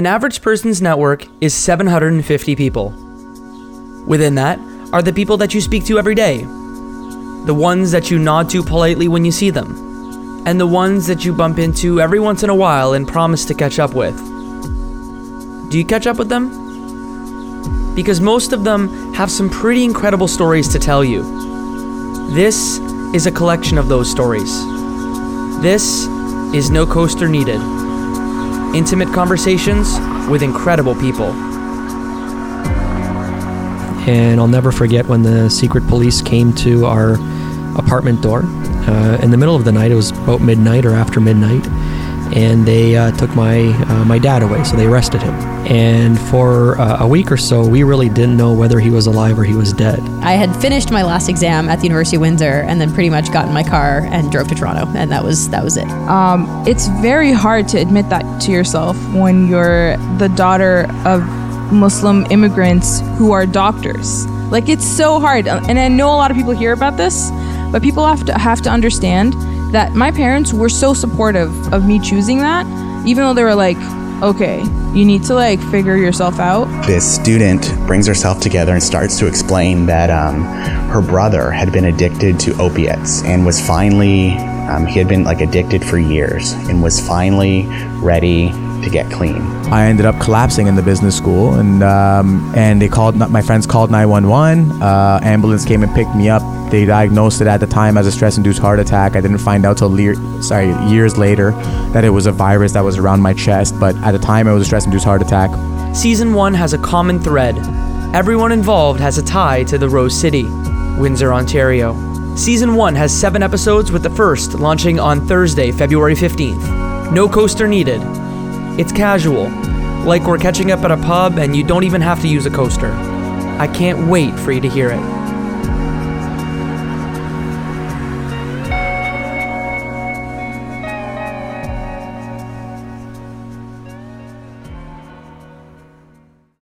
An average person's network is 750 people. Within that are the people that you speak to every day, the ones that you nod to politely when you see them, and the ones that you bump into every once in a while and promise to catch up with. Do you catch up with them? Because most of them have some pretty incredible stories to tell you. This is a collection of those stories. This is No Coaster Needed. Intimate conversations with incredible people. And I'll never forget when the secret police came to our apartment door uh, in the middle of the night. It was about midnight or after midnight, and they uh, took my uh, my dad away. So they arrested him. And for uh, a week or so, we really didn't know whether he was alive or he was dead. I had finished my last exam at the University of Windsor, and then pretty much got in my car and drove to Toronto, and that was that was it. Um, it's very hard to admit that to yourself when you're the daughter of Muslim immigrants who are doctors. Like it's so hard, and I know a lot of people hear about this, but people have to have to understand that my parents were so supportive of me choosing that, even though they were like, "Okay, you need to like figure yourself out." This student brings herself together and starts to explain that um, her brother had been addicted to opiates and was finally um, he had been like addicted for years and was finally ready to get clean. I ended up collapsing in the business school, and um, and they called. My friends called 911. Uh, ambulance came and picked me up. They diagnosed it at the time as a stress-induced heart attack. I didn't find out till le- sorry years later that it was a virus that was around my chest. But at the time, it was a stress-induced heart attack. Season 1 has a common thread. Everyone involved has a tie to the Rose City, Windsor, Ontario. Season 1 has seven episodes, with the first launching on Thursday, February 15th. No coaster needed. It's casual, like we're catching up at a pub and you don't even have to use a coaster. I can't wait for you to hear it.